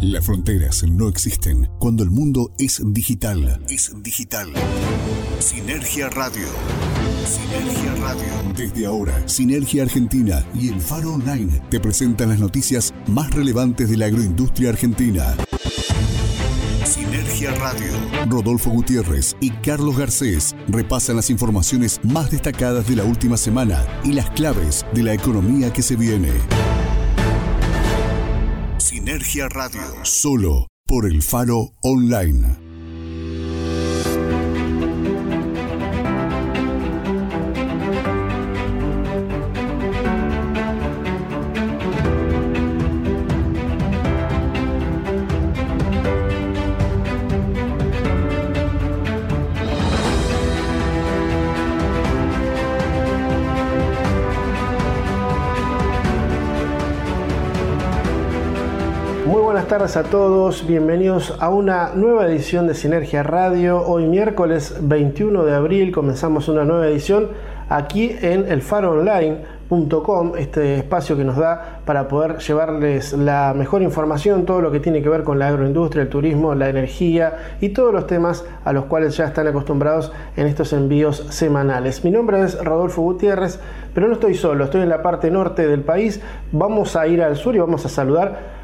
Las fronteras no existen cuando el mundo es digital. Es digital. Sinergia Radio. Sinergia Radio. Desde ahora, Sinergia Argentina y el Faro Online te presentan las noticias más relevantes de la agroindustria argentina. Sinergia Radio. Rodolfo Gutiérrez y Carlos Garcés repasan las informaciones más destacadas de la última semana y las claves de la economía que se viene. Sinergia Radio. Solo por el Faro Online. Tardes a todos, bienvenidos a una nueva edición de Sinergia Radio. Hoy miércoles 21 de abril comenzamos una nueva edición aquí en el este espacio que nos da para poder llevarles la mejor información, todo lo que tiene que ver con la agroindustria, el turismo, la energía y todos los temas a los cuales ya están acostumbrados en estos envíos semanales. Mi nombre es Rodolfo Gutiérrez, pero no estoy solo, estoy en la parte norte del país. Vamos a ir al sur y vamos a saludar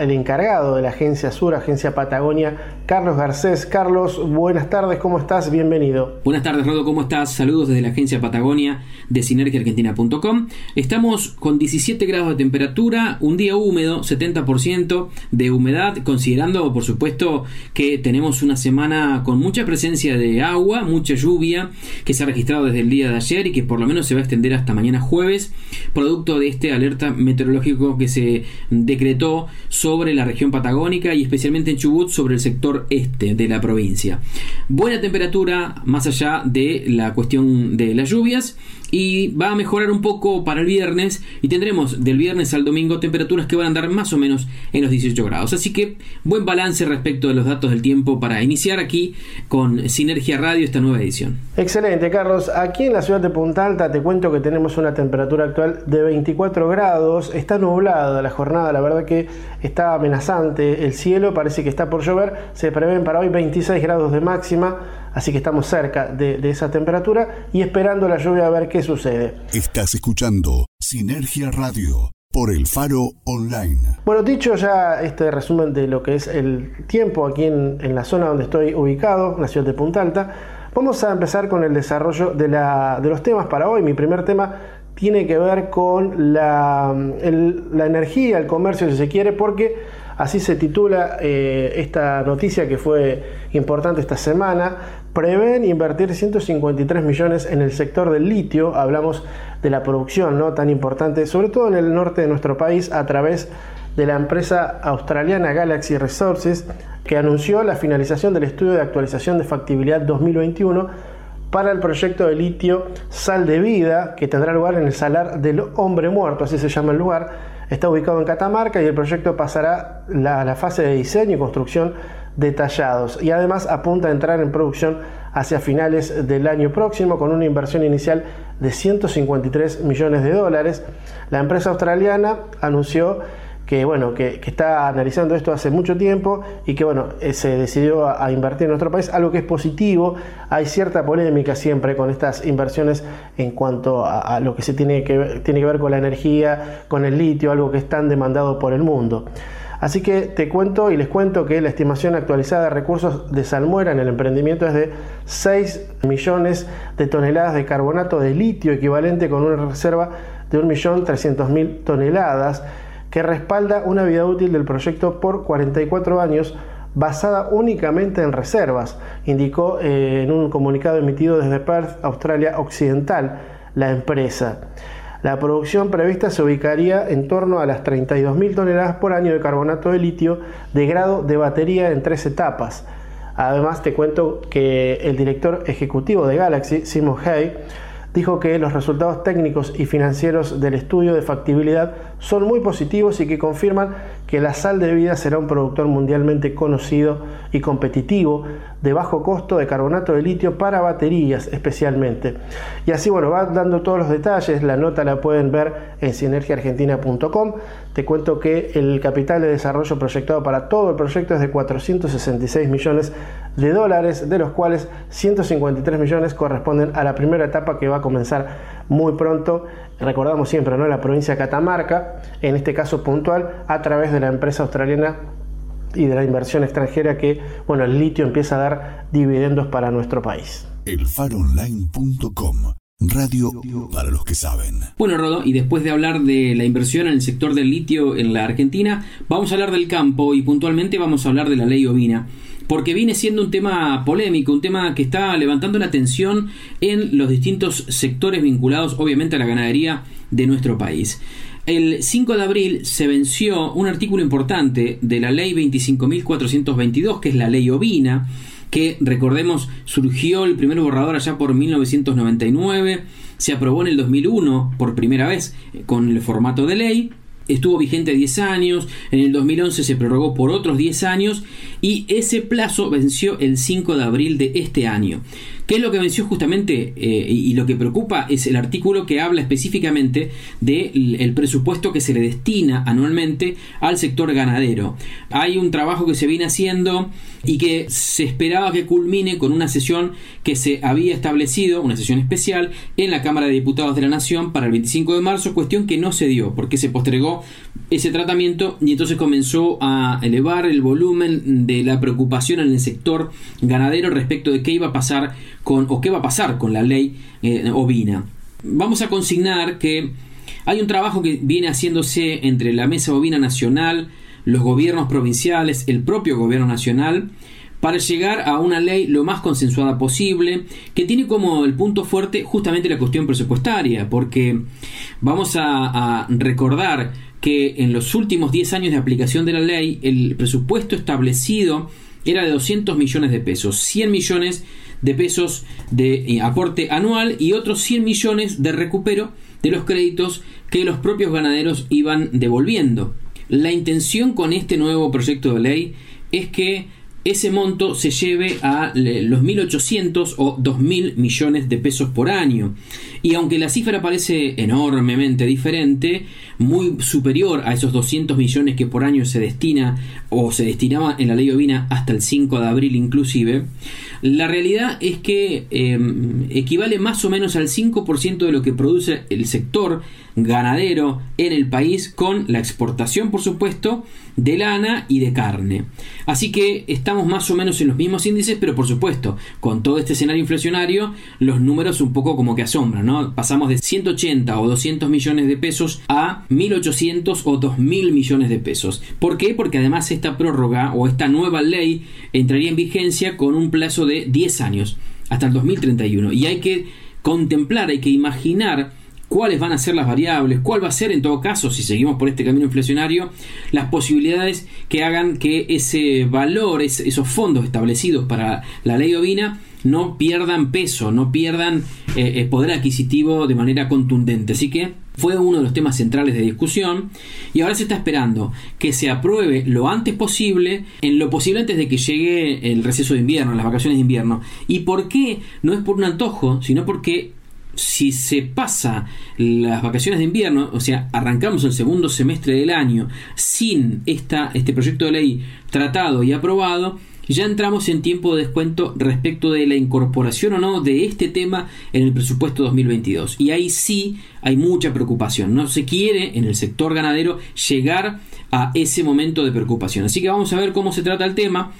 el encargado de la Agencia Sur, Agencia Patagonia, Carlos Garcés. Carlos, buenas tardes, ¿cómo estás? Bienvenido. Buenas tardes, Rodo, ¿cómo estás? Saludos desde la Agencia Patagonia de sinergiaargentina.com. Estamos con 17 grados de temperatura, un día húmedo, 70% de humedad, considerando, por supuesto, que tenemos una semana con mucha presencia de agua, mucha lluvia, que se ha registrado desde el día de ayer y que por lo menos se va a extender hasta mañana jueves, producto de este alerta meteorológico que se decretó sobre la región patagónica y especialmente en Chubut sobre el sector este de la provincia. Buena temperatura más allá de la cuestión de las lluvias y va a mejorar un poco para el viernes y tendremos del viernes al domingo temperaturas que van a andar más o menos en los 18 grados. Así que buen balance respecto de los datos del tiempo para iniciar aquí con Sinergia Radio esta nueva edición. Excelente, Carlos. Aquí en la ciudad de Punta Alta te cuento que tenemos una temperatura actual de 24 grados. Está nublada la jornada, la verdad que está amenazante el cielo, parece que está por llover. Se prevén para hoy 26 grados de máxima así que estamos cerca de, esa temperatura y esperando la lluvia a ver qué sucede. Estás escuchando Sinergia Radio por el Faro Online. Bueno, dicho ya este resumen de lo que es el tiempo aquí en, la zona donde estoy ubicado, en la ciudad de Punta Alta, vamos a empezar con el desarrollo de, de los temas para hoy. Mi primer tema tiene que ver con la, la energía, el comercio, si se quiere, porque Así se titula eh, esta noticia que fue importante esta semana. Prevén invertir 153 millones en el sector del litio. Hablamos de la producción ¿no? tan importante, sobre todo en el norte de nuestro país, a través de la empresa australiana Galaxy Resources, que anunció la finalización del estudio de actualización de factibilidad 2021 para el proyecto de litio Sal de Vida, que tendrá lugar en el Salar del Hombre Muerto, así se llama el lugar Está ubicado en Catamarca y el proyecto pasará a la fase de diseño y construcción detallados y además apunta a entrar en producción hacia finales del año próximo con una inversión inicial de 153 millones de dólares. La empresa australiana anunció que bueno, que, está analizando esto hace mucho tiempo y que bueno, eh, se decidió a, invertir en nuestro país, algo que es positivo. Hay cierta polémica siempre con estas inversiones en cuanto a, lo que se tiene que, tiene que ver con la energía, con el litio, algo que es tan demandado por el mundo. Así que te cuento y les cuento que la estimación actualizada de recursos de Salmuera en el emprendimiento es de 6 millones de toneladas de carbonato de litio, equivalente con una reserva de 1.300.000 toneladas que respalda una vida útil del proyecto por 44 años basada únicamente en reservas, indicó eh, en un comunicado emitido desde Perth, Australia Occidental, la empresa. La producción prevista se ubicaría en torno a las 32.000 toneladas por año de carbonato de litio de grado de batería en tres etapas. Además, te cuento que el director ejecutivo de Galaxy, Simon Hay, dijo que los resultados técnicos y financieros del estudio de factibilidad son muy positivos y que confirman que la sal de vida será un productor mundialmente conocido y competitivo de bajo costo de carbonato de litio para baterías especialmente. Y así, bueno, va dando todos los detalles, la nota la pueden ver en sinergiaargentina.com. Te cuento que el capital de desarrollo proyectado para todo el proyecto es de 466 millones de dólares, de los cuales 153 millones corresponden a la primera etapa que va a comenzar muy pronto, recordamos siempre, ¿no? la provincia de Catamarca, en este caso puntual, a través de la empresa australiana y de la inversión extranjera que, bueno, el litio empieza a dar dividendos para nuestro país. Elfaronline.com Radio para los que saben. Bueno, Rodo, y después de hablar de la inversión en el sector del litio en la Argentina, vamos a hablar del campo y puntualmente vamos a hablar de la ley ovina porque viene siendo un tema polémico, un tema que está levantando la atención en los distintos sectores vinculados obviamente a la ganadería de nuestro país. El 5 de abril se venció un artículo importante de la ley 25.422, que es la ley ovina, que recordemos surgió el primer borrador allá por 1999, se aprobó en el 2001 por primera vez con el formato de ley, estuvo vigente 10 años, en el 2011 se prorrogó por otros 10 años y ese plazo venció el 5 de abril de este año. ¿Qué es lo que venció justamente eh, y lo que preocupa es el artículo que habla específicamente del presupuesto que se le destina anualmente al sector ganadero? Hay un trabajo que se viene haciendo y que se esperaba que culmine con una sesión que se había establecido, una sesión especial, en la Cámara de Diputados de la Nación para el 25 de marzo, cuestión que no se dio porque se postergó ese tratamiento y entonces comenzó a elevar el volumen de la preocupación en el sector ganadero respecto de qué iba a pasar con o qué va a pasar con la ley eh, ovina. Vamos a consignar que hay un trabajo que viene haciéndose entre la Mesa Ovina Nacional, los gobiernos provinciales, el propio gobierno nacional, para llegar a una ley lo más consensuada posible, que tiene como el punto fuerte justamente la cuestión presupuestaria, porque vamos a recordar que en los últimos 10 años de aplicación de la ley, el presupuesto establecido era de 200 millones de pesos, 100 millones de pesos de eh, aporte anual y otros 100 millones de recupero de los créditos que los propios ganaderos iban devolviendo. La intención con este nuevo proyecto de ley es que ese monto se lleve a los 1.800 o 2.000 millones de pesos por año. Y aunque la cifra parece enormemente diferente, muy superior a esos 200 millones que por año se destina o se destinaba en la ley ovina hasta el 5 de abril inclusive, la realidad es que em, equivale más o menos al 5% de lo que produce el sector ganadero en el país con la exportación por supuesto de lana y de carne. Así que estamos más o menos en los mismos índices, pero por supuesto, con todo este escenario inflacionario, los números un poco como que asombran, ¿no? Pasamos de 180 o 200 millones de pesos a 1800 o 2000 millones de pesos. ¿Por qué? Porque además esta prórroga o esta nueva ley entraría en vigencia con un plazo de 10 años, hasta el 2031. Y hay que contemplar, hay que imaginar cuáles van a ser las variables, cuál va a ser en todo caso, si seguimos por este camino inflacionario, las posibilidades que hagan que ese valor, esos fondos establecidos para la ley ovina, no pierdan peso, no pierdan eh, eh, poder adquisitivo de manera contundente. Así que fue uno de los temas centrales de discusión y ahora se está esperando que se apruebe lo antes posible, en lo posible antes de que llegue el receso de invierno, las vacaciones de invierno. ¿Y por qué? No es por un antojo, sino porque si se pasa las vacaciones de invierno, o sea, arrancamos el segundo semestre del año sin esta, este proyecto de ley tratado y aprobado, ya entramos en tiempo de descuento respecto de la incorporación o no de este tema en el presupuesto 2022. Y ahí sí hay mucha preocupación. No se quiere en el sector ganadero llegar a ese momento de preocupación. Así que vamos a ver cómo se trata el tema.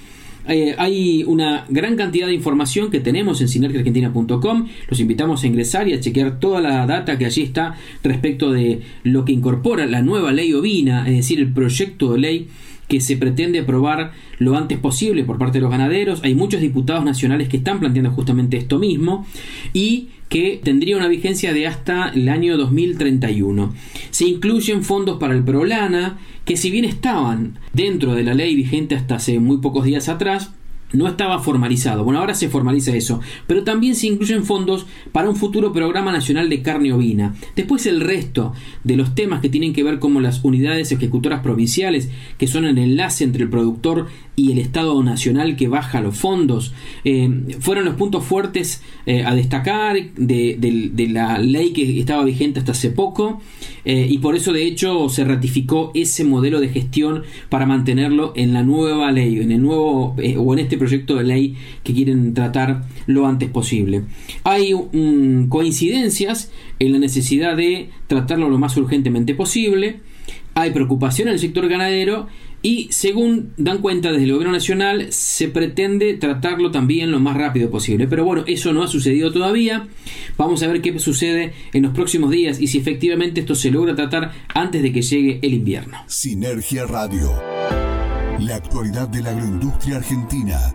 Eh, hay una gran cantidad de información que tenemos en sinergiaargentina.com. Los invitamos a ingresar y a chequear toda la data que allí está respecto de lo que incorpora la nueva ley ovina, es decir, el proyecto de ley que se pretende aprobar lo antes posible por parte de los ganaderos. Hay muchos diputados nacionales que están planteando justamente esto mismo y que tendría una vigencia de hasta el año 2031. Se incluyen fondos para el Prolana, que si bien estaban dentro de la ley vigente hasta hace muy pocos días atrás, no estaba formalizado. Bueno, ahora se formaliza eso, pero también se incluyen fondos para un futuro programa nacional de carne ovina. Después el resto de los temas que tienen que ver como las unidades ejecutoras provinciales, que son el enlace entre el productor y el Estado Nacional que baja los fondos, eh, fueron los puntos fuertes eh, a destacar de, la ley que estaba vigente hasta hace poco eh, y por eso de hecho se ratificó ese modelo de gestión para mantenerlo en la nueva ley, en el nuevo o en este proyecto de ley que quieren tratar lo antes posible. Hay coincidencias en la necesidad de tratarlo lo más urgentemente posible. Hay preocupación en el sector ganadero y según dan cuenta desde el gobierno nacional se pretende tratarlo también lo más rápido posible. Pero bueno, eso no ha sucedido todavía. Vamos a ver qué sucede en los próximos días y si efectivamente esto se logra tratar antes de que llegue el invierno. Sinergia Radio. La actualidad de la agroindustria argentina.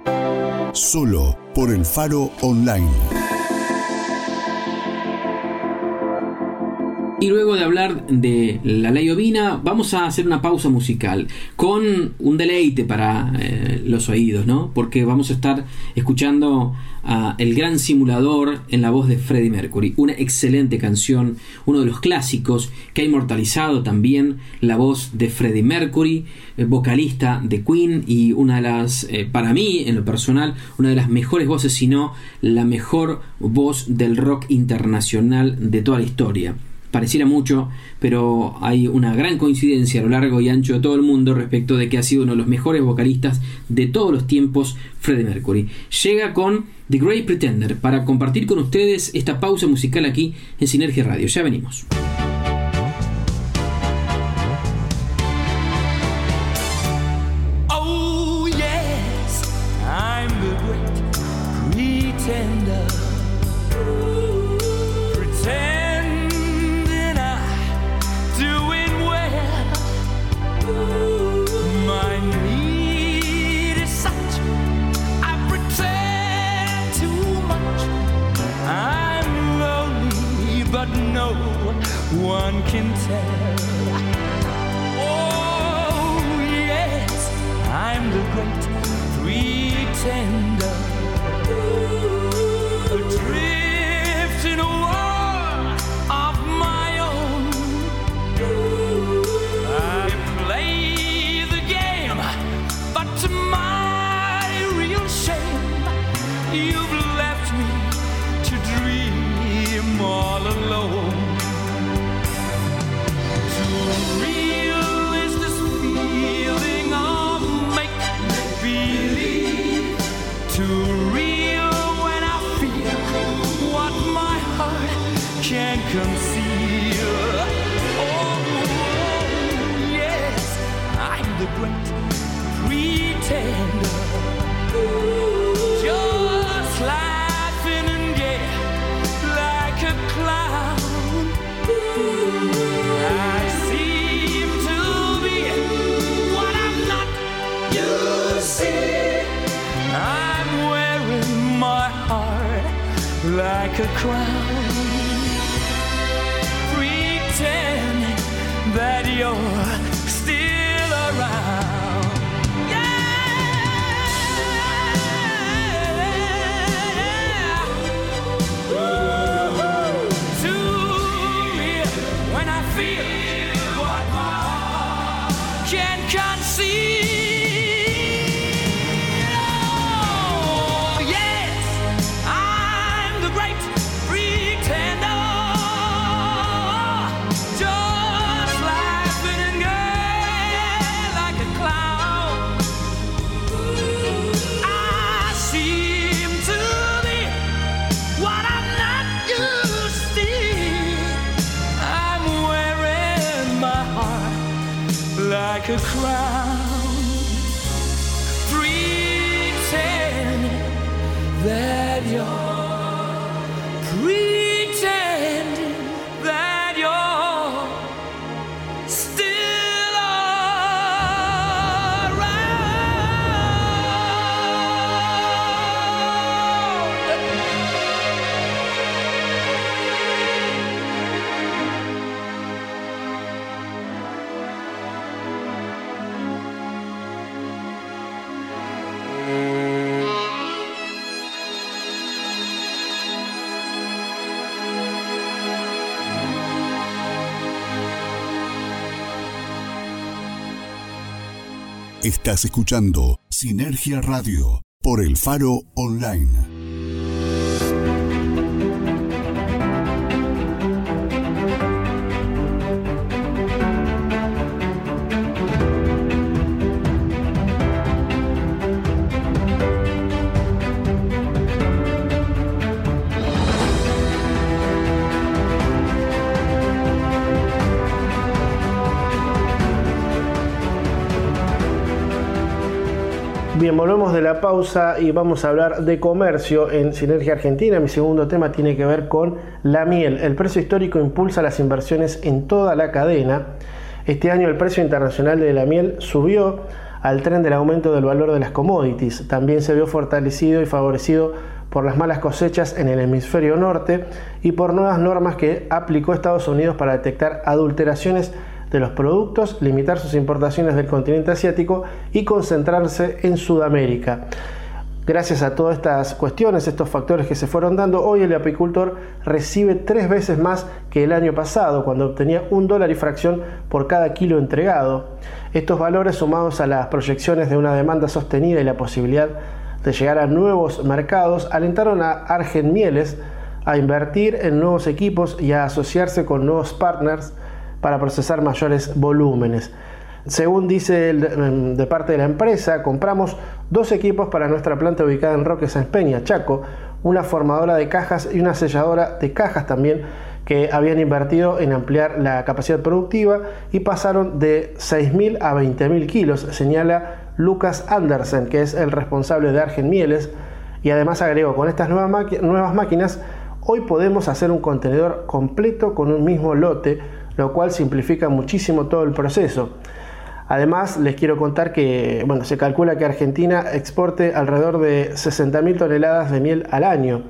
Solo por el Faro Online. Y luego de hablar de la ley ovina, vamos a hacer una pausa musical con un deleite para eh, los oídos, ¿no? Porque vamos a estar escuchando a El Gran Simulador en la voz de Freddie Mercury, una excelente canción, uno de los clásicos que ha inmortalizado también la voz de Freddie Mercury, eh, vocalista de Queen y una de las, eh, para mí en lo personal, una de las mejores voces, si no la mejor voz del rock internacional de toda la historia pareciera mucho, pero hay una gran coincidencia a lo largo y ancho de todo el mundo respecto de que ha sido uno de los mejores vocalistas de todos los tiempos, Freddie Mercury. Llega con The Great Pretender para compartir con ustedes esta pausa musical aquí en Sinergia Radio. Ya venimos. Like a crown, pretending that you're Estás escuchando Sinergia Radio por el Faro Online. Volvemos de la pausa y vamos a hablar de comercio en Sinergia Argentina. Mi segundo tema tiene que ver con la miel. El precio histórico impulsa las inversiones en toda la cadena. Este año el precio internacional de la miel subió al tren del aumento del valor de las commodities. También se vio fortalecido y favorecido por las malas cosechas en el hemisferio norte y por nuevas normas que aplicó Estados Unidos para detectar adulteraciones de los productos, limitar sus importaciones del continente asiático y concentrarse en Sudamérica. Gracias a todas estas cuestiones, estos factores que se fueron dando, hoy el apicultor recibe tres veces más que el año pasado, cuando obtenía un dólar y fracción por cada kilo entregado. Estos valores, sumados a las proyecciones de una demanda sostenida y la posibilidad de llegar a nuevos mercados, alentaron a Argen Mieles a invertir en nuevos equipos y a asociarse con nuevos partners para procesar mayores volúmenes. Según dice em, de parte de la empresa, compramos dos equipos para nuestra planta ubicada en Roque San Peña, Chaco, una formadora de cajas y una selladora de cajas también que habían invertido en ampliar la capacidad productiva y pasaron de 6.000 a 20.000 kilos, señala Lucas Andersen, que es el responsable de Argen Mieles, y además agregó, con estas nuevas máquinas, hoy podemos hacer un contenedor completo con un mismo lote, lo cual simplifica muchísimo todo el proceso. Además, les quiero contar que bueno, se calcula que Argentina exporte alrededor de 60.000 toneladas de miel al año.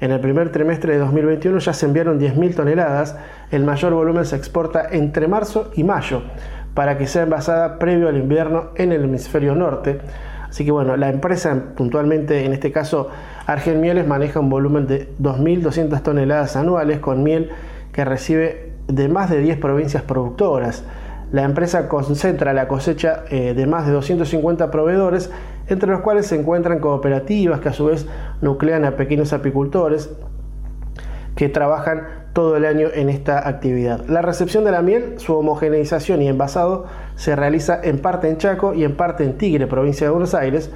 En el primer trimestre de 2021 ya se enviaron 10.000 toneladas. El mayor volumen se exporta entre marzo y mayo para que sea envasada previo al invierno en el hemisferio norte. Así que bueno, la empresa puntualmente, en este caso Argen Mieles, maneja un volumen de 2.200 toneladas anuales con miel que recibe de más de 10 provincias productoras. La empresa concentra la cosecha eh, de más de 250 proveedores, entre los cuales se encuentran cooperativas que a su vez nuclean a pequeños apicultores que trabajan todo el año en esta actividad. La recepción de la miel, su homogeneización y envasado se realiza en parte en Chaco y en parte en Tigre, provincia de Buenos Aires,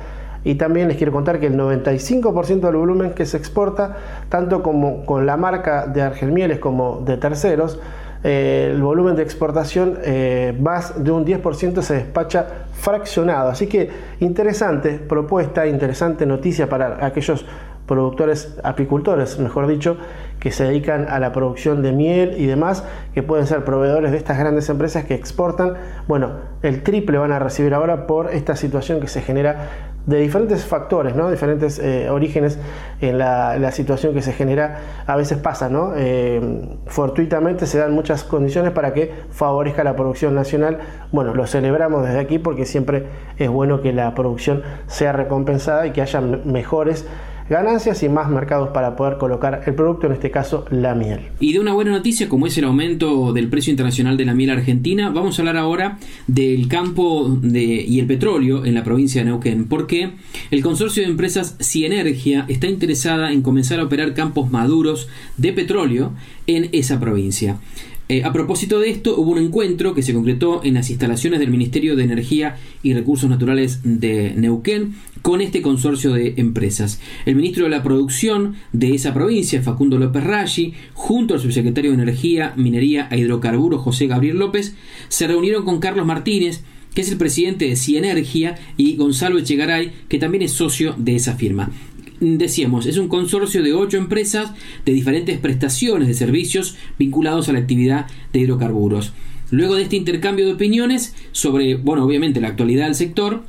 y también les quiero contar que el 95% del volumen que se exporta, tanto como con la marca de Argelmieles como de terceros, eh, el volumen de exportación eh, más de un 10% se despacha fraccionado. Así que interesante propuesta, interesante noticia para aquellos productores, apicultores, mejor dicho, que se dedican a la producción de miel y demás, que pueden ser proveedores de estas grandes empresas que exportan. Bueno, el triple van a recibir ahora por esta situación que se genera de diferentes factores, ¿no? diferentes eh, orígenes en la, situación que se genera, a veces pasa, ¿no? Eh, fortuitamente se dan muchas condiciones para que favorezca la producción nacional. Bueno, lo celebramos desde aquí porque siempre es bueno que la producción sea recompensada y que haya mejores ganancias y más mercados para poder colocar el producto, en este caso la miel. Y de una buena noticia como es el aumento del precio internacional de la miel argentina, vamos a hablar ahora del campo y el petróleo en la provincia de Neuquén, porque el consorcio de empresas Cienergia está interesada en comenzar a operar campos maduros de petróleo en esa provincia. Eh, a propósito de esto, hubo un encuentro que se concretó en las instalaciones del Ministerio de Energía y Recursos Naturales de Neuquén con este consorcio de empresas. El ministro de la Producción de esa provincia, Facundo López Raggi, junto al subsecretario de Energía, Minería e Hidrocarburos, José Gabriel López, se reunieron con Carlos Martínez, que es el presidente de Cienergia, y Gonzalo Echegaray, que también es socio de esa firma decíamos, es un consorcio de ocho empresas de diferentes prestaciones de servicios vinculados a la actividad de hidrocarburos. Luego de este intercambio de opiniones sobre, bueno, obviamente la actualidad del sector,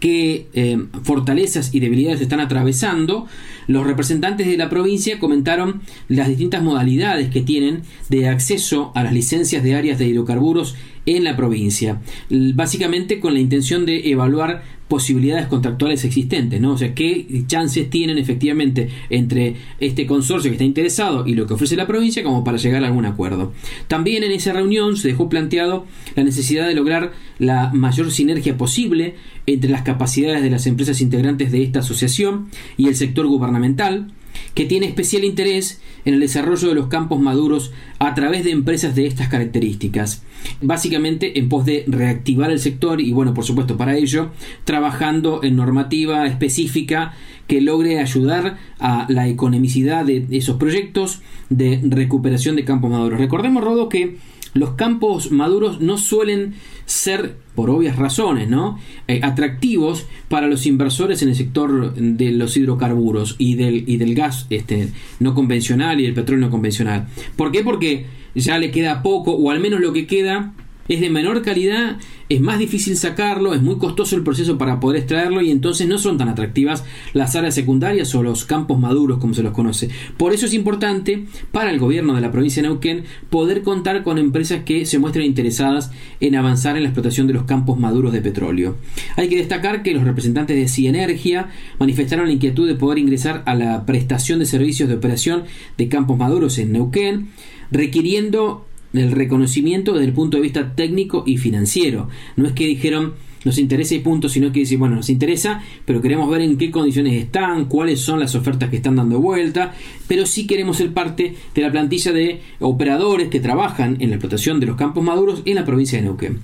qué eh, fortalezas y debilidades están atravesando, los representantes de la provincia comentaron las distintas modalidades que tienen de acceso a las licencias de áreas de hidrocarburos en la provincia, básicamente con la intención de evaluar posibilidades contractuales existentes, ¿no? O sea, qué chances tienen efectivamente entre este consorcio que está interesado y lo que ofrece la provincia como para llegar a algún acuerdo. También en esa reunión se dejó planteado la necesidad de lograr la mayor sinergia posible entre las capacidades de las empresas integrantes de esta asociación y el sector gubernamental, que tiene especial interés en el desarrollo de los campos maduros a través de empresas de estas características. Básicamente en pos de reactivar el sector y bueno, por supuesto para ello, trabajando en normativa específica que logre ayudar a la economicidad de esos proyectos de recuperación de campos maduros. Recordemos, Rodo, que los campos maduros no suelen ser, por obvias razones, ¿no? Eh, atractivos para los inversores en el sector de los hidrocarburos y del, y del gas este, no convencional y del petróleo no convencional. ¿Por qué? Porque ya le queda poco, o al menos lo que queda es de menor calidad, es más difícil sacarlo, es muy costoso el proceso para poder extraerlo y entonces no son tan atractivas las áreas secundarias o los campos maduros como se los conoce. Por eso es importante para el gobierno de la provincia de Neuquén poder contar con empresas que se muestren interesadas en avanzar en la explotación de los campos maduros de petróleo. Hay que destacar que los representantes de Cienergia manifestaron la inquietud de poder ingresar a la prestación de servicios de operación de campos maduros en Neuquén, requiriendo el reconocimiento desde el punto de vista técnico y financiero. No es que dijeron nos interesa y punto, sino que dicen, bueno, nos interesa, pero queremos ver en qué condiciones están, cuáles son las ofertas que están dando vuelta, pero sí queremos ser parte de la plantilla de operadores que trabajan en la explotación de los campos maduros en la provincia de Neuquén.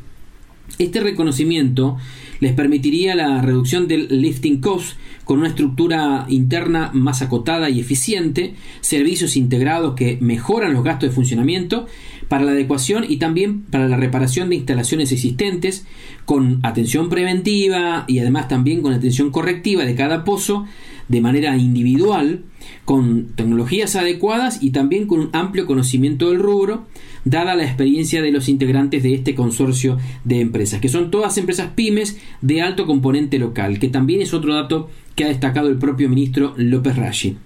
Este reconocimiento les permitiría la reducción del lifting cost con una estructura interna más acotada y eficiente, servicios integrados que mejoran los gastos de funcionamiento para la adecuación y también para la reparación de instalaciones existentes, con atención preventiva y además también con atención correctiva de cada pozo de manera individual, con tecnologías adecuadas y también con un amplio conocimiento del rubro, dada la experiencia de los integrantes de este consorcio de empresas, que son todas empresas pymes de alto componente local, que también es otro dato que ha destacado el propio ministro López Rashi.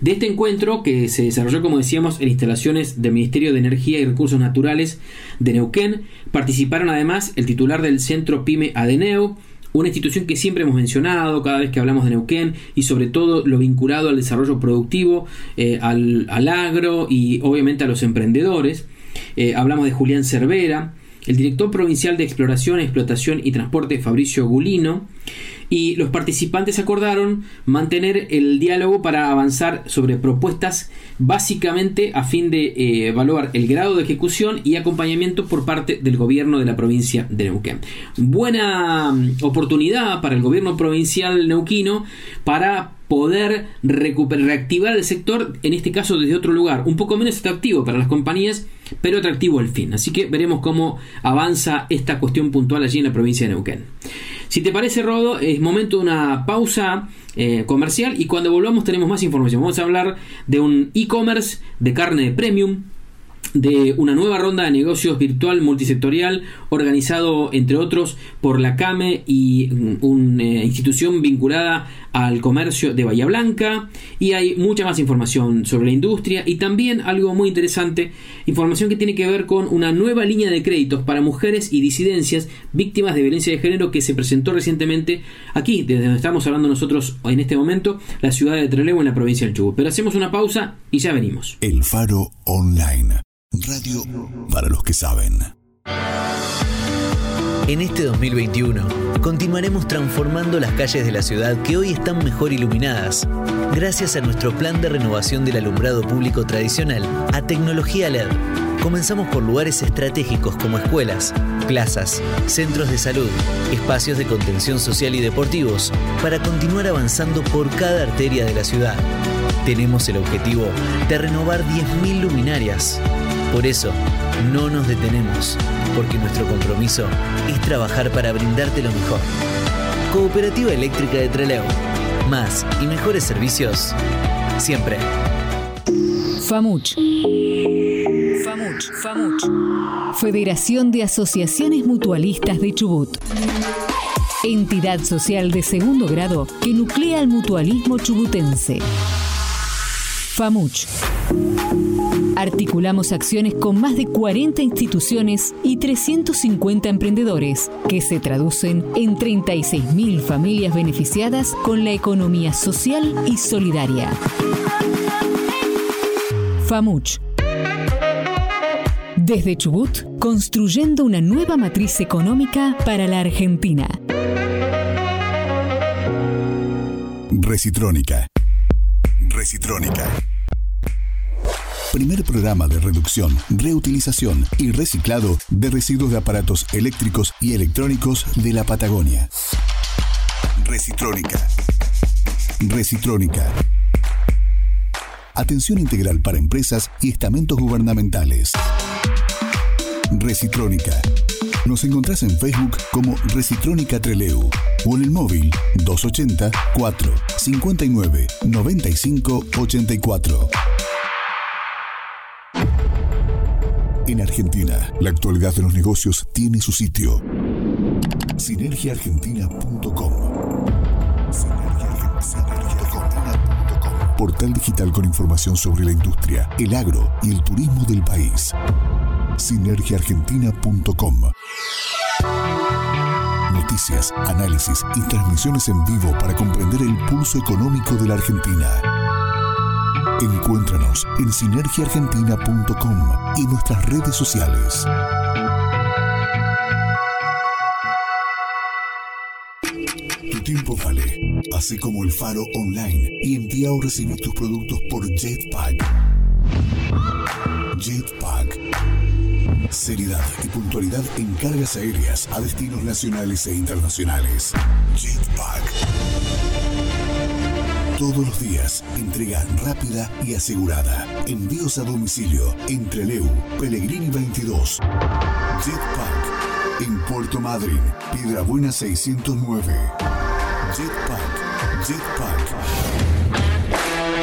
De este encuentro, que se desarrolló, como decíamos, en instalaciones del Ministerio de Energía y Recursos Naturales de Neuquén, participaron además el titular del Centro Pyme Adeneu, una institución que siempre hemos mencionado cada vez que hablamos de Neuquén y sobre todo lo vinculado al desarrollo productivo, eh, al, al, agro y obviamente a los emprendedores. Eh, hablamos de Julián Cervera, el director provincial de Exploración, Explotación y Transporte Fabricio Gulino, y los participantes acordaron mantener el diálogo para avanzar sobre propuestas básicamente a fin de eh, evaluar el grado de ejecución y acompañamiento por parte del gobierno de la provincia de Neuquén. Buena mm, oportunidad para el gobierno provincial neuquino para poder reactivar el sector, en este caso desde otro lugar, un poco menos atractivo para las compañías, pero atractivo al fin. Así que veremos cómo avanza esta cuestión puntual allí en la provincia de Neuquén. Si te parece, Rodo, es momento de una pausa eh, comercial y cuando volvamos tenemos más información. Vamos a hablar de un e-commerce de carne de premium, de una nueva ronda de negocios virtual multisectorial organizado entre otros por la CAME y una eh, institución vinculada al comercio de Bahía Blanca y hay mucha más información sobre la industria y también algo muy interesante, información que tiene que ver con una nueva línea de créditos para mujeres y disidencias víctimas de violencia de género que se presentó recientemente aquí, desde donde estamos hablando nosotros en este momento, la ciudad de Trelew en la provincia del Chubut. Pero hacemos una pausa y ya venimos. El Faro Online. Radio para los que saben. En este 2021 continuaremos transformando las calles de la ciudad que hoy están mejor iluminadas, gracias a nuestro plan de renovación del alumbrado público tradicional a tecnología LED. Comenzamos por lugares estratégicos como escuelas, plazas, centros de salud, espacios de contención social y deportivos, para continuar avanzando por cada arteria de la ciudad. Tenemos el objetivo de renovar 10.000 luminarias. Por eso, no nos detenemos, porque nuestro compromiso es trabajar para brindarte lo mejor. Cooperativa Eléctrica de Trelew. Más y mejores servicios siempre. FAMUCH. FAMUCH. FAMUCH. Federación de Asociaciones Mutualistas de Chubut. Entidad social de segundo grado que nuclea al mutualismo chubutense. FAMUCH. Articulamos acciones con más de 40 instituciones y 350 emprendedores, que se traducen en 36.000 familias beneficiadas con la economía social y solidaria. FAMUCH. Desde Chubut, construyendo una nueva matriz económica para la Argentina. Recitrónica. Recitrónica. Primer programa de reducción, reutilización y reciclado de residuos de aparatos eléctricos y electrónicos de la Patagonia. Recitrónica. Recitrónica. Atención integral para empresas y estamentos gubernamentales. Recitrónica. Nos encontrás en Facebook como Recitrónica Treleu o en el móvil 280 4 59 95 84. En Argentina, la actualidad de los negocios tiene su sitio. Sinergiaargentina.com. Portal digital con información sobre la industria, el agro y el turismo del país. Sinergiaargentina.com. Noticias, análisis y transmisiones en vivo para comprender el pulso económico de la Argentina. Encuéntranos en sinergiaargentina.com y nuestras redes sociales. Tu tiempo vale, así como el faro online y envía o recibir tus productos por Jetpack. Jetpack. Seriedad y puntualidad en cargas aéreas a destinos nacionales e internacionales. Jetpack. Todos los días, entrega rápida y asegurada. Envíos a domicilio entre Leu, Pellegrini 22. Jetpack. En Puerto Madryn, Piedrabuena 609. Jetpack. Jetpack.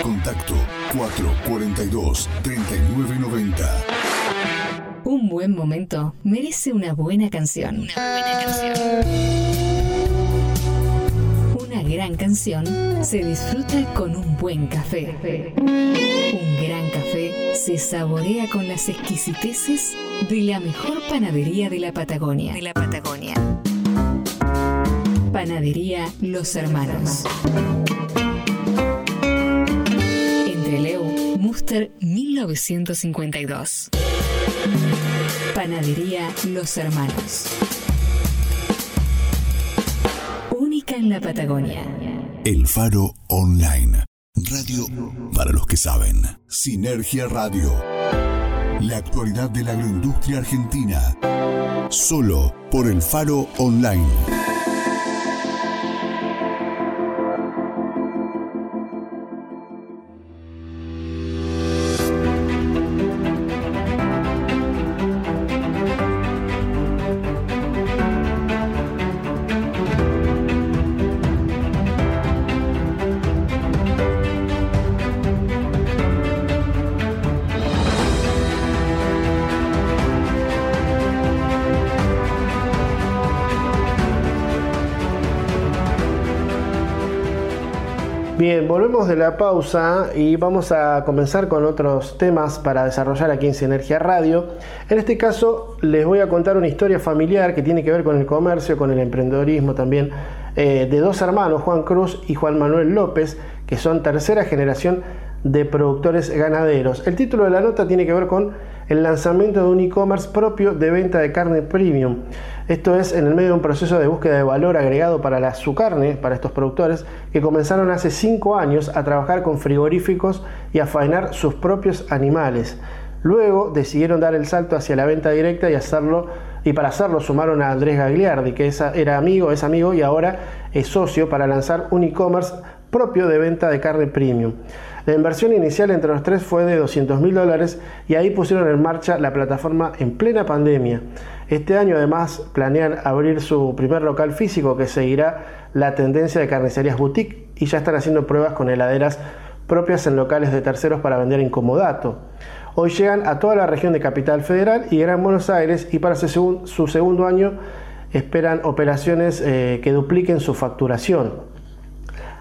Contacto 442 3990. Un buen momento merece una buena canción. Una buena canción. Gran canción se disfruta con un buen café. Un gran café se saborea con las exquisiteces de la mejor panadería de la Patagonia. De la Patagonia. Panadería Los Hermanos. Entre Leu, Muster 1952. Panadería Los Hermanos. En la Patagonia. El Faro Online. Radio para los que saben. Sinergia Radio. La actualidad de la agroindustria argentina. Solo por el Faro Online. Bien, volvemos de la pausa y vamos a comenzar con otros temas para desarrollar aquí en Sinergia Radio. En este caso les voy a contar una historia familiar que tiene que ver con el comercio, con el emprendedorismo también, eh, de dos hermanos, Juan Cruz y Juan Manuel López, que son tercera generación de productores ganaderos. El título de la nota tiene que ver con el lanzamiento de un e-commerce propio de venta de carne premium. Esto es en el medio de un proceso de búsqueda de valor agregado para la, su carne, para estos productores, que comenzaron hace cinco años a trabajar con frigoríficos y a faenar sus propios animales. Luego decidieron dar el salto hacia la venta directa y hacerlo y para hacerlo sumaron a Andrés Gagliardi, que era amigo, es amigo y ahora es socio para lanzar un e-commerce propio de venta de carne premium. La inversión inicial entre los tres fue de 200 mil dólares y ahí pusieron en marcha la plataforma en plena pandemia. Este año además planean abrir su primer local físico que seguirá la tendencia de carnicerías boutique y ya están haciendo pruebas con heladeras propias en locales de terceros para vender en comodato. Hoy llegan a toda la región de Capital Federal y Gran Buenos Aires y para su, su segundo año esperan operaciones eh, que dupliquen su facturación.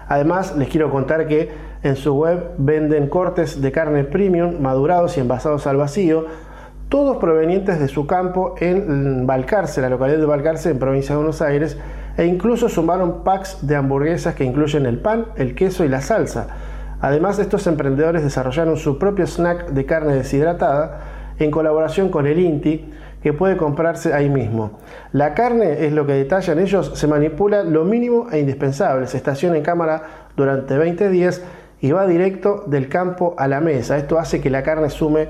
Además, les quiero contar que En su web venden cortes de carne premium madurados y envasados al vacío, todos provenientes de su campo en Balcarce, la localidad de Balcarce en provincia de Buenos Aires, e incluso sumaron packs de hamburguesas que incluyen el pan, el queso y la salsa. Además, estos emprendedores desarrollaron su propio snack de carne deshidratada en colaboración con el INTI, que puede comprarse ahí mismo. La carne, es lo que detallan ellos, se manipula lo mínimo e indispensable, se estaciona en cámara durante 20 días y va directo del campo a la mesa. Esto hace que la carne sume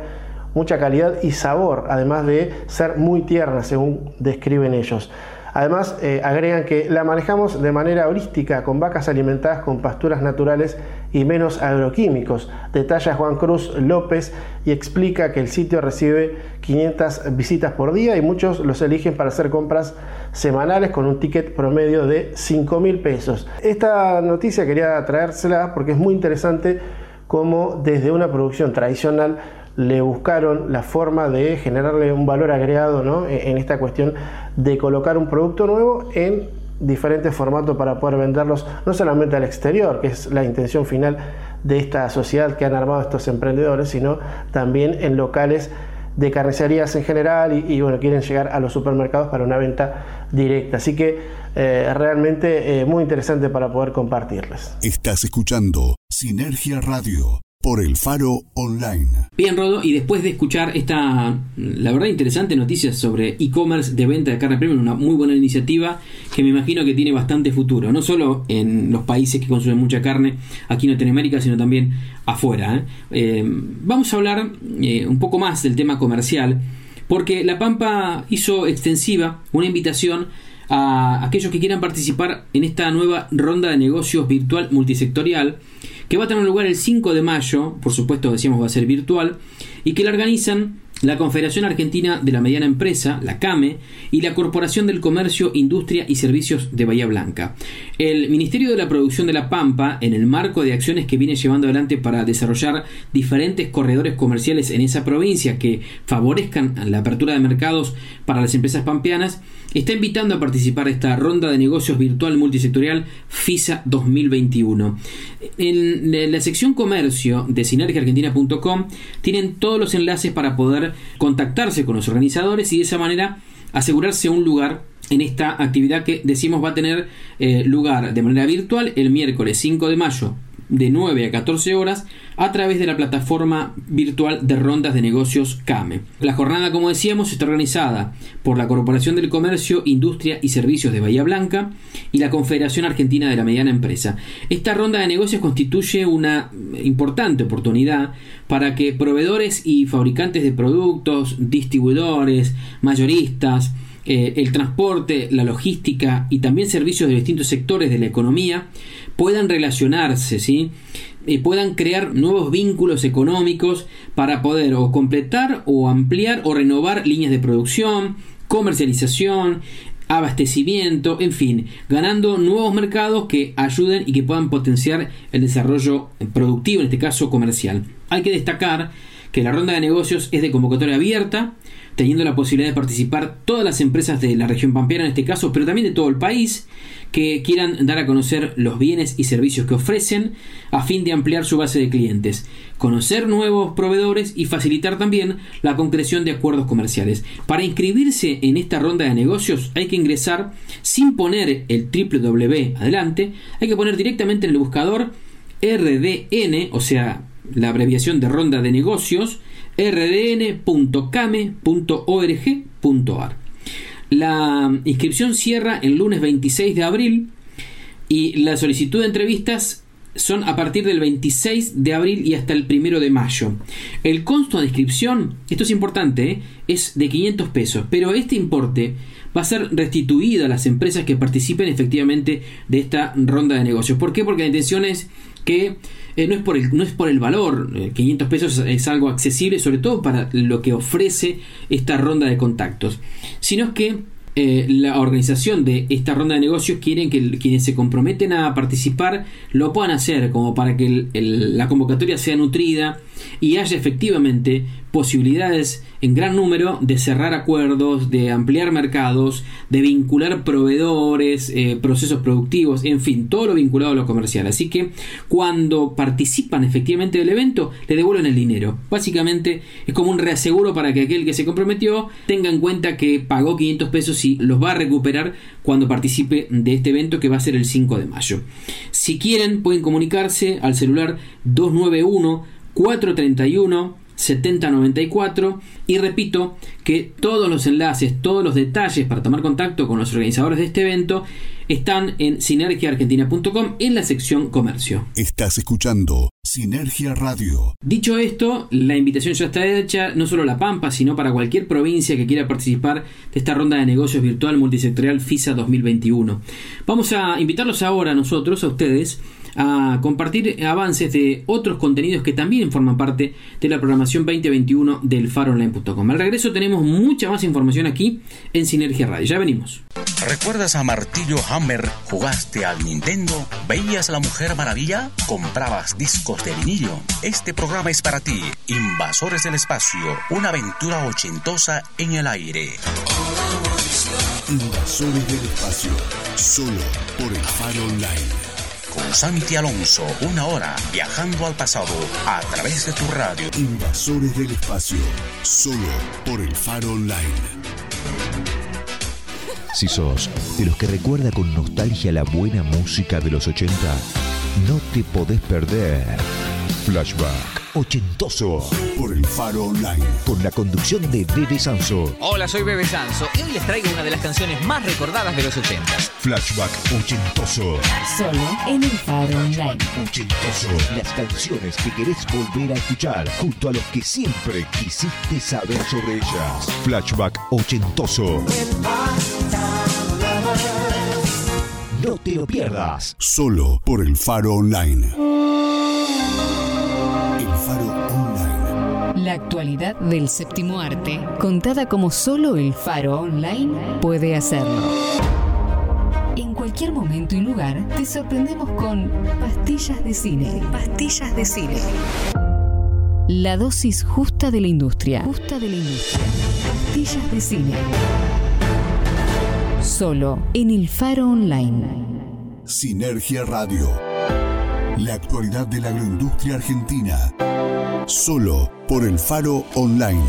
mucha calidad y sabor, además de ser muy tierna, según describen ellos. Además, eh, agregan que la manejamos de manera holística, con vacas alimentadas con pasturas naturales y menos agroquímicos. Detalla Juan Cruz López y explica que el sitio recibe 500 visitas por día y muchos los eligen para hacer compras semanales con un ticket promedio de 5 mil pesos. Esta noticia quería traérsela porque es muy interesante cómo desde una producción tradicional le buscaron la forma de generarle un valor agregado ¿no? E-, en esta cuestión de colocar un producto nuevo en diferentes formatos para poder venderlos no solamente al exterior, que es la intención final de esta sociedad que han armado estos emprendedores, sino también en locales de carnicerías en general y, bueno, quieren llegar a los supermercados para una venta directa. Así que eh, realmente eh, muy interesante para poder compartirles. Estás escuchando Sinergia Radio por el Faro Online. Bien, Rodo, y después de escuchar esta, la verdad, interesante noticia sobre e-commerce de venta de carne premium, una muy buena iniciativa que me imagino que tiene bastante futuro, no solo en los países que consumen mucha carne aquí en Latinoamérica, sino también afuera. ¿eh? Eh, vamos a hablar eh, un poco más del tema comercial, porque La Pampa hizo extensiva una invitación a aquellos que quieran participar en esta nueva ronda de negocios virtual multisectorial que va a tener lugar el 5 de mayo, por supuesto decíamos va a ser virtual, y que la organizan la Confederación Argentina de la Mediana Empresa, la CAME, y la Corporación del Comercio, Industria y Servicios de Bahía Blanca. El Ministerio de la Producción de La Pampa, en el marco de acciones que viene llevando adelante para desarrollar diferentes corredores comerciales en esa provincia que favorezcan la apertura de mercados para las empresas pampeanas, está invitando a participar de esta ronda de negocios virtual multisectorial FISA 2021. En la sección comercio de sinergiaargentina.com tienen todos los enlaces para poder contactarse con los organizadores y de esa manera asegurarse un lugar en esta actividad que decimos va a tener eh, lugar de manera virtual el miércoles 5 de mayo de 9 a 14 horas a través de la plataforma virtual de rondas de negocios CAME. La jornada, como decíamos, está organizada por la Corporación del Comercio, Industria y Servicios de Bahía Blanca y la Confederación Argentina de la Mediana Empresa. Esta ronda de negocios constituye una importante oportunidad para que proveedores y fabricantes de productos, distribuidores, mayoristas, eh, el transporte, la logística y también servicios de distintos sectores de la economía puedan relacionarse, ¿sí? Y puedan crear nuevos vínculos económicos para poder o completar o ampliar o renovar líneas de producción, comercialización, abastecimiento, en fin, ganando nuevos mercados que ayuden y que puedan potenciar el desarrollo productivo, en este caso comercial. Hay que destacar que la ronda de negocios es de convocatoria abierta, teniendo la posibilidad de participar todas las empresas de la región pampeana en este caso, pero también de todo el país, que quieran dar a conocer los bienes y servicios que ofrecen a fin de ampliar su base de clientes, conocer nuevos proveedores y facilitar también la concreción de acuerdos comerciales. Para inscribirse en esta ronda de negocios hay que ingresar sin poner el www adelante, hay que poner directamente en el buscador RDN, o sea, la abreviación de ronda de negocios, rdn.came.org.ar. La inscripción cierra el lunes 26 de abril y la solicitud de entrevistas son a partir del 26 de abril y hasta el 1 de mayo. El costo de inscripción, esto es importante, ¿eh? es de 500 pesos, pero este importe va a ser restituido a las empresas que participen efectivamente de esta ronda de negocios. ¿Por qué? Porque la intención es que eh, no, es por el, no es por el valor, 500 eh, pesos es algo accesible, sobre todo para lo que ofrece esta ronda de contactos, sino que eh, la organización de esta ronda de negocios quieren que quienes se comprometen a participar lo puedan hacer, como para que la convocatoria sea nutrida y haya efectivamente posibilidades en gran número de cerrar acuerdos, de ampliar mercados, de vincular proveedores, eh, procesos productivos, en fin, todo lo vinculado a lo comercial. Así que cuando participan efectivamente del evento, le devuelven el dinero. Básicamente es como un reaseguro para que aquel que se comprometió tenga en cuenta que pagó 500 pesos y los va a recuperar cuando participe de este evento que va a ser el 5 de mayo. Si quieren, pueden comunicarse al celular 291 431 7094 y repito que todos los enlaces, todos los detalles para tomar contacto con los organizadores de este evento están en sinergiaargentina.com en la sección comercio. Estás escuchando Sinergia Radio. Dicho esto, la invitación ya está hecha, no solo a La Pampa, sino para cualquier provincia que quiera participar de esta ronda de negocios virtual multisectorial FISA 2021. Vamos a invitarlos ahora nosotros, a ustedes, a compartir avances de otros contenidos que también forman parte de la programación 2021 del faronline.com. Al regreso tenemos mucha más información aquí en Sinergia Radio. Ya venimos. ¿Recuerdas a Martillo Hammer? ¿Jugaste al Nintendo? ¿Veías la Mujer Maravilla? ¿Comprabas discos de vinilo? Este programa es para ti. Invasores del Espacio, una aventura ochentosa en el aire. Invasores del espacio. Solo por el Faro Online. Con Santi Alonso, una hora viajando al pasado a través de tu radio. Invasores del espacio. Solo por el Faro Online. Si sos de los que recuerda con nostalgia la buena música de los 80, no te podés perder. Flashback ochentoso Por el Faro Online. con la conducción de Bebe Sanso. Hola, soy Bebe Sanso y hoy les traigo una de las canciones más recordadas de los 80. Flashback ochentoso. Solo en el Faro Online. Ochentoso. Las canciones que querés volver a escuchar junto a los que siempre quisiste saber sobre ellas. Flashback ochentoso. No te lo pierdas. Solo por el Faro Online. Faro Online. La actualidad del séptimo arte, contada como solo el Faro Online puede hacerlo. En cualquier momento y lugar, te sorprendemos con pastillas de cine. Pastillas de cine. La dosis justa de la industria. Justa de la industria. Pastillas de cine. Solo en el Faro Online. Sinergia Radio. La actualidad de la agroindustria argentina. Solo por el Faro Online.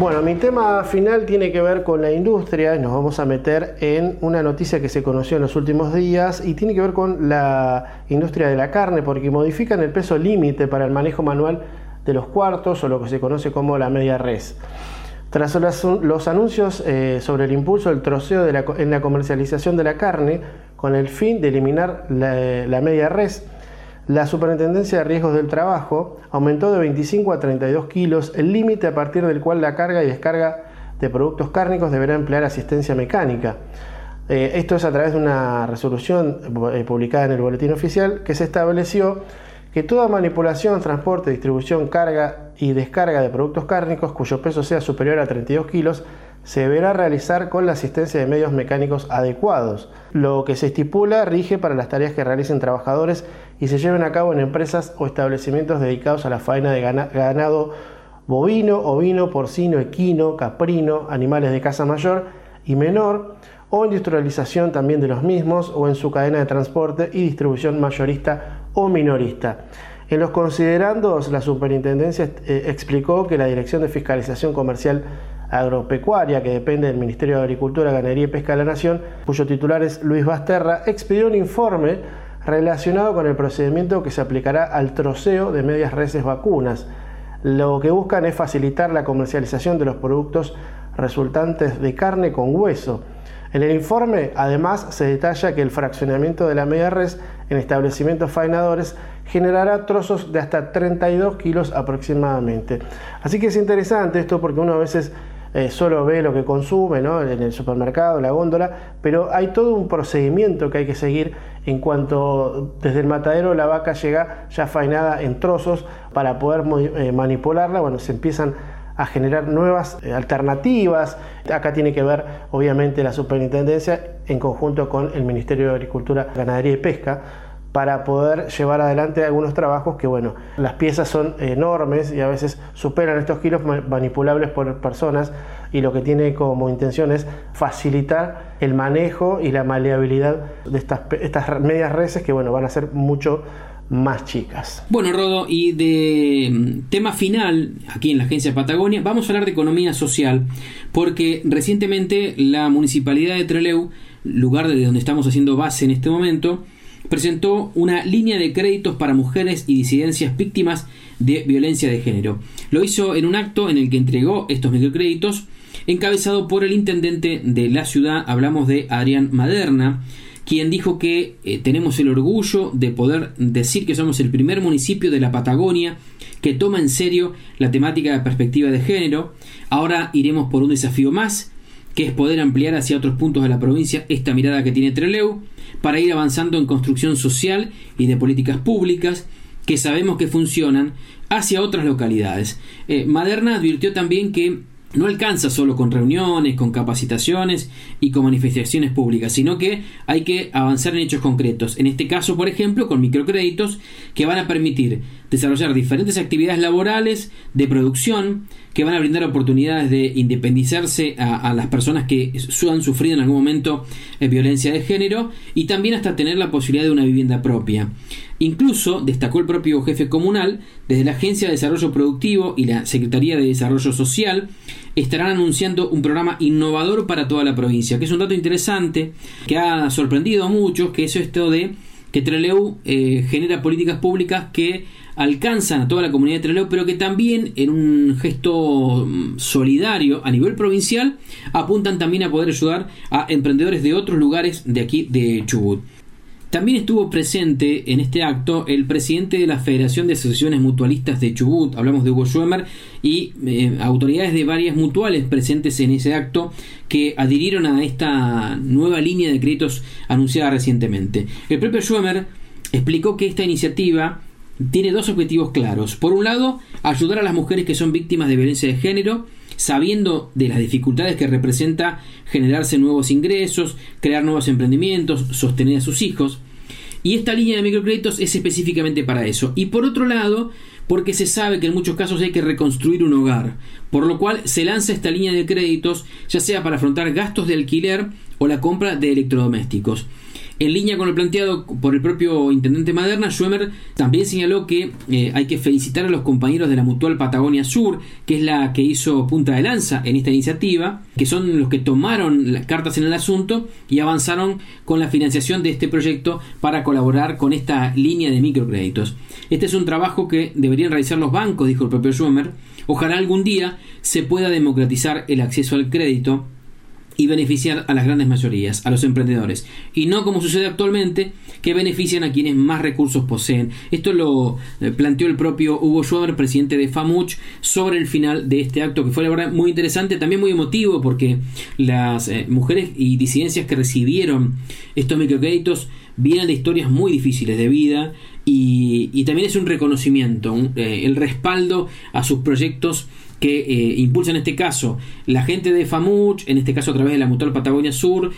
Bueno, mi tema final tiene que ver con la industria y nos vamos a meter en una noticia que se conoció en los últimos días y tiene que ver con la industria de la carne porque modifican el peso límite para el manejo manual de los cuartos o lo que se conoce como la media res. Tras los, anuncios eh, sobre el impulso del troceo en la comercialización de la carne con el fin de eliminar la media res, la Superintendencia de Riesgos del Trabajo aumentó de 25 a 32 kilos el límite a partir del cual la carga y descarga de productos cárnicos deberá emplear asistencia mecánica. Eh, esto es a través de una resolución eh, publicada en el Boletín Oficial que se estableció que toda manipulación, transporte, distribución, carga y descarga de productos cárnicos cuyo peso sea superior a 32 kilos se deberá realizar con la asistencia de medios mecánicos adecuados. Lo que se estipula rige para las tareas que realicen trabajadores y se lleven a cabo en empresas o establecimientos dedicados a la faena de gana- ganado bovino, ovino, porcino, equino, caprino, animales de caza mayor y menor, o industrialización también de los mismos, o en su cadena de transporte y distribución mayorista o minorista. En los considerandos, la superintendencia eh, explicó que la Dirección de Fiscalización Comercial Agropecuaria, que depende del Ministerio de Agricultura, Ganadería y Pesca de la Nación, cuyo titular es Luis Basterra, expidió un informe relacionado con el procedimiento que se aplicará al troceo de medias reses vacunas. Lo que buscan es facilitar la comercialización de los productos resultantes de carne con hueso. En el informe, además, se detalla que el fraccionamiento de la media res en establecimientos faenadores generará trozos de hasta 32 kilos aproximadamente. Así que es interesante esto porque uno a veces eh, solo ve lo que consume ¿no? en el supermercado, la góndola, pero hay todo un procedimiento que hay que seguir en cuanto desde el matadero la vaca llega ya faenada en trozos para poder eh, manipularla. Bueno, se empiezan a generar nuevas eh, alternativas. Acá tiene que ver, obviamente, la superintendencia en conjunto con el Ministerio de Agricultura, Ganadería y Pesca para poder llevar adelante algunos trabajos que, bueno, las piezas son enormes y a veces superan estos kilos manipulables por personas y lo que tiene como intención es facilitar el manejo y la maleabilidad de estas, estas medias reses que, bueno, van a ser mucho más chicas. Bueno, Rodo, y de mm, tema final, aquí en la agencia Patagonia, vamos a hablar de economía social, porque recientemente la municipalidad de Treleu, lugar de donde estamos haciendo base en este momento, presentó una línea de créditos para mujeres y disidencias víctimas de violencia de género. Lo hizo en un acto en el que entregó estos microcréditos, encabezado por el intendente de la ciudad, hablamos de Adrián Maderna, quien dijo que eh, tenemos el orgullo de poder decir que somos el primer municipio de la Patagonia que toma en serio la temática de perspectiva de género. Ahora iremos por un desafío más, que es poder ampliar hacia otros puntos de la provincia esta mirada que tiene Treleu para ir avanzando en construcción social y de políticas públicas que sabemos que funcionan hacia otras localidades. Eh, Maderna advirtió también que no alcanza solo con reuniones, con capacitaciones y con manifestaciones públicas, sino que hay que avanzar en hechos concretos. En este caso, por ejemplo, con microcréditos que van a permitir desarrollar diferentes actividades laborales de producción que van a brindar oportunidades de independizarse a, las personas que han sufrido en algún momento eh, violencia de género y también hasta tener la posibilidad de una vivienda propia. Incluso, destacó el propio jefe comunal, desde la Agencia de Desarrollo Productivo y la Secretaría de Desarrollo Social estarán anunciando un programa innovador para toda la provincia, que es un dato interesante que ha sorprendido a muchos, que es esto de que Treleu eh, genera políticas públicas que alcanzan a toda la comunidad de Trelew, pero que también en un gesto mm, solidario a nivel provincial apuntan también a poder ayudar a emprendedores de otros lugares de aquí de Chubut. También estuvo presente en este acto el presidente de la Federación de Asociaciones Mutualistas de Chubut, hablamos de Hugo Schwemmer, y eh, autoridades de varias mutuales presentes en ese acto que adhirieron a esta nueva línea de créditos anunciada recientemente. El propio Schwemmer explicó que esta iniciativa tiene dos objetivos claros. Por un lado, ayudar a las mujeres que son víctimas de violencia de género, sabiendo de las dificultades que representa generarse nuevos ingresos, crear nuevos emprendimientos, sostener a sus hijos. Y esta línea de microcréditos es específicamente para eso. Y por otro lado, porque se sabe que en muchos casos hay que reconstruir un hogar, por lo cual se lanza esta línea de créditos, ya sea para afrontar gastos de alquiler o la compra de electrodomésticos. En línea con lo planteado por el propio intendente Maderna, Schwemmer también señaló que eh, hay que felicitar a los compañeros de la Mutual Patagonia Sur, que es la que hizo punta de lanza en esta iniciativa, que son los que tomaron las cartas en el asunto y avanzaron con la financiación de este proyecto para colaborar con esta línea de microcréditos. Este es un trabajo que deberían realizar los bancos, dijo el propio Schwemmer. Ojalá algún día se pueda democratizar el acceso al crédito y beneficiar a las grandes mayorías, a los emprendedores, y no como sucede actualmente, que benefician a quienes más recursos poseen. Esto lo eh, planteó el propio Hugo Schwaber, presidente de FAMUCH, sobre el final de este acto, que fue la verdad muy interesante, también muy emotivo, porque las eh, mujeres y disidencias que recibieron estos microcréditos vienen de historias muy difíciles de vida y, también es un reconocimiento, eh, el respaldo a sus proyectos que eh, impulsa en este caso la gente de FAMUCH, en este caso a través de la Mutual Patagonia Sur,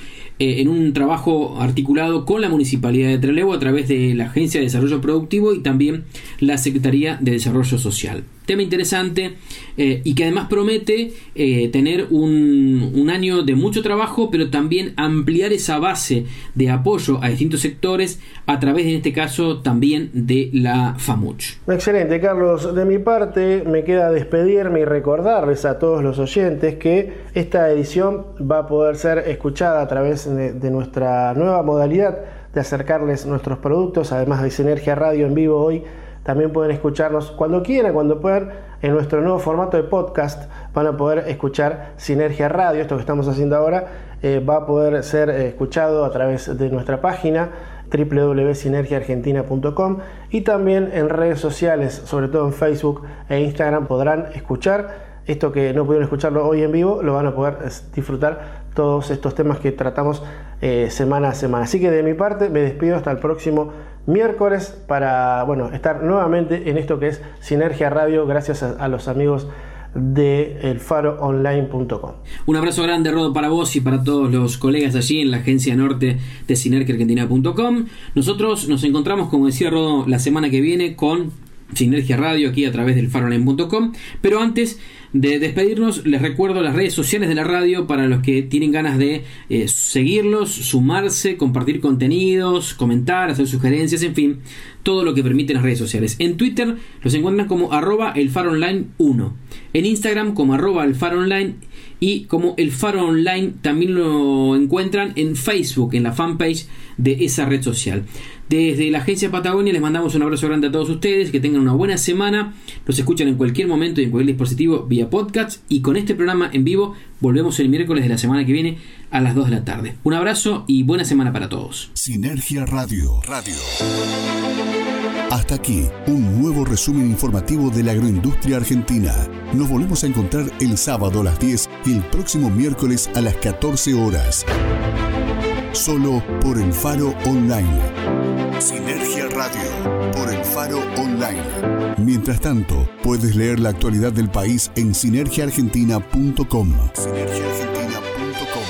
eh, en un trabajo articulado con la Municipalidad de Trelew a través de la Agencia de Desarrollo Productivo y también la Secretaría de Desarrollo Social. Tema interesante eh, y que además promete tener un, un, año de mucho trabajo, pero también ampliar esa base de apoyo a distintos sectores a través, en este caso, también de la FAMUCH. Excelente, Carlos. De mi parte, me queda despedirme y recordarles a todos los oyentes que esta edición va a poder ser escuchada a través de, nuestra nueva modalidad de acercarles nuestros productos, además de Sinergia Radio en vivo hoy. También pueden escucharnos cuando quieran, cuando puedan, en nuestro nuevo formato de podcast. Van a poder escuchar Sinergia Radio, esto que estamos haciendo ahora, eh, va a poder ser escuchado a través de nuestra página www.sinergiaargentina.com y también en redes sociales, sobre todo en Facebook e Instagram, podrán escuchar esto que no pudieron escucharlo hoy en vivo, lo van a poder disfrutar todos estos temas que tratamos eh, semana a semana. Así que de mi parte me despido hasta el próximo miércoles para bueno, estar nuevamente en esto que es Sinergia Radio, gracias a, los amigos de elfaroonline.com. Un abrazo grande, Rodo, para vos y para todos los colegas allí en la agencia norte de sinergiaargentina.com. Nosotros nos encontramos, como decía Rodo, la semana que viene con Sinergia Radio aquí a través del faroonline.com. Pero antes de despedirnos, les recuerdo las redes sociales de la radio para los que tienen ganas de eh, seguirlos, sumarse, compartir contenidos, comentar, hacer sugerencias, en fin, todo lo que permiten las redes sociales. En Twitter los encuentran como arroba elfaronline1, en Instagram como arroba elfaronline y como el Faro Online también lo encuentran en Facebook, en la fanpage de esa red social. Desde la agencia Patagonia les mandamos un abrazo grande a todos ustedes, que tengan una buena semana, los escuchan en cualquier momento y en cualquier dispositivo vía podcast y con este programa en vivo volvemos el miércoles de la semana que viene a las 2 de la tarde. Un abrazo y buena semana para todos. Sinergia Radio. Radio. Hasta aquí, un nuevo resumen informativo de la agroindustria argentina. Nos volvemos a encontrar el sábado a las 10 y el próximo miércoles a las 14 horas. Solo por el Faro Online. Sinergia Radio por el Faro Online. Mientras tanto, puedes leer la actualidad del país en sinergiaargentina.com. Sinergiaargentina.com.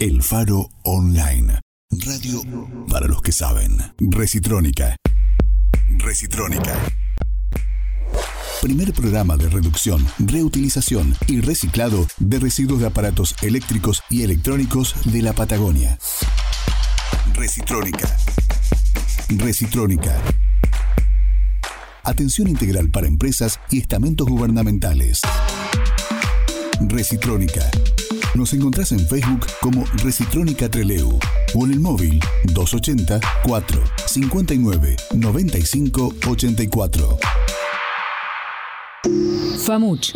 El Faro Online. Radio para los que saben. Recitrónica. Recitrónica. Primer programa de reducción, reutilización y reciclado de residuos de aparatos eléctricos y electrónicos de la Patagonia. Recitrónica. Recitrónica. Atención integral para empresas y estamentos gubernamentales. Recitrónica. Nos encontrás en Facebook como Recitrónica Treleu o en el móvil 280 4 59 95 84. FAMUCH.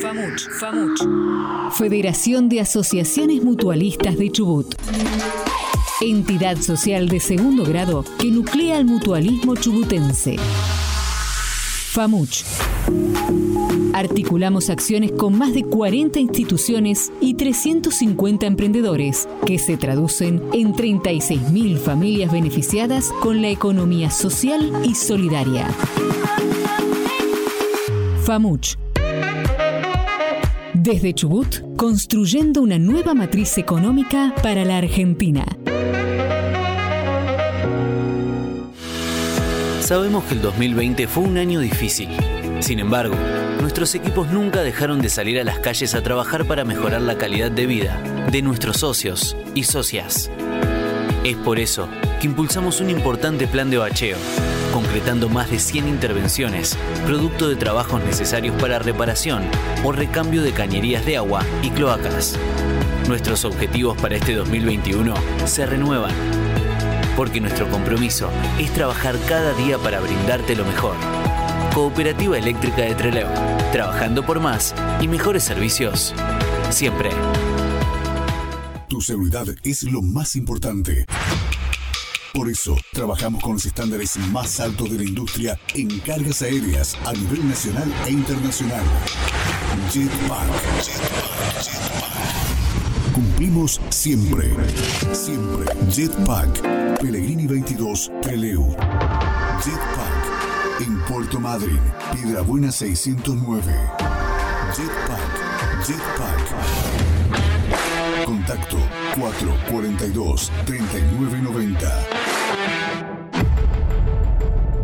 FAMUCH. FAMUCH. Federación de Asociaciones Mutualistas de Chubut. Entidad social de segundo grado que nuclea al mutualismo chubutense. FAMUCH. Articulamos acciones con más de 40 instituciones y 350 emprendedores, que se traducen en 36.000 familias beneficiadas con la economía social y solidaria. FAMUCH. Desde Chubut, construyendo una nueva matriz económica para la Argentina. Sabemos que el 2020 fue un año difícil. Sin embargo, nuestros equipos nunca dejaron de salir a las calles a trabajar para mejorar la calidad de vida de nuestros socios y socias. Es por eso que impulsamos un importante plan de bacheo, concretando más de 100 intervenciones, producto de trabajos necesarios para reparación o recambio de cañerías de agua y cloacas. Nuestros objetivos para este 2021 se renuevan, porque nuestro compromiso es trabajar cada día para brindarte lo mejor. Cooperativa Eléctrica de Trelew, trabajando por más y mejores servicios. Siempre. Tu seguridad es lo más importante. Por eso, trabajamos con los estándares más altos de la industria en cargas aéreas a nivel nacional e internacional. Jetpack. Jetpack. Cumplimos siempre. Siempre. Jetpack. Pellegrini 22, Peleu. Jetpack. En Puerto Madryn, Piedrabuena 609. Jetpack. Jetpack. Contacto 442-3990.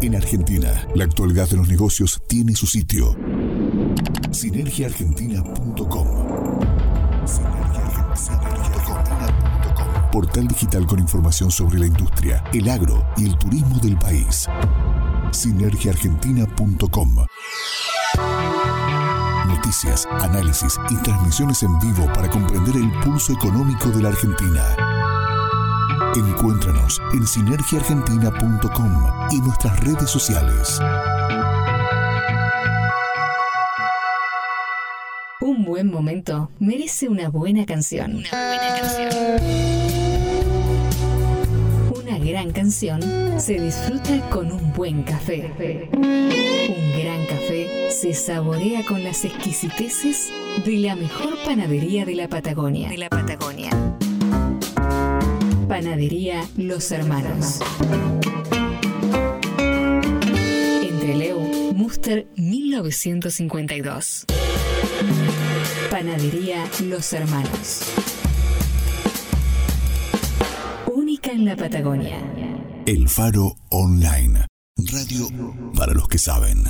En Argentina, la actualidad de los negocios tiene su sitio. Sinergiaargentina.com. Portal digital con información sobre la industria, el agro y el turismo del país. Sinergiaargentina.com. Noticias, análisis y transmisiones en vivo para comprender el pulso económico de la Argentina. Encuéntranos en sinergiaargentina.com y nuestras redes sociales. Un buen momento merece una buena canción. Una buena canción. Gran canción se disfruta con un buen café. Un gran café se saborea con las exquisiteces de la mejor panadería de la Patagonia. De la Patagonia. Panadería Los Hermanos. Entre Leu, Muster 1952. Panadería Los Hermanos. En la Patagonia. El Faro Online. Radio para los que saben.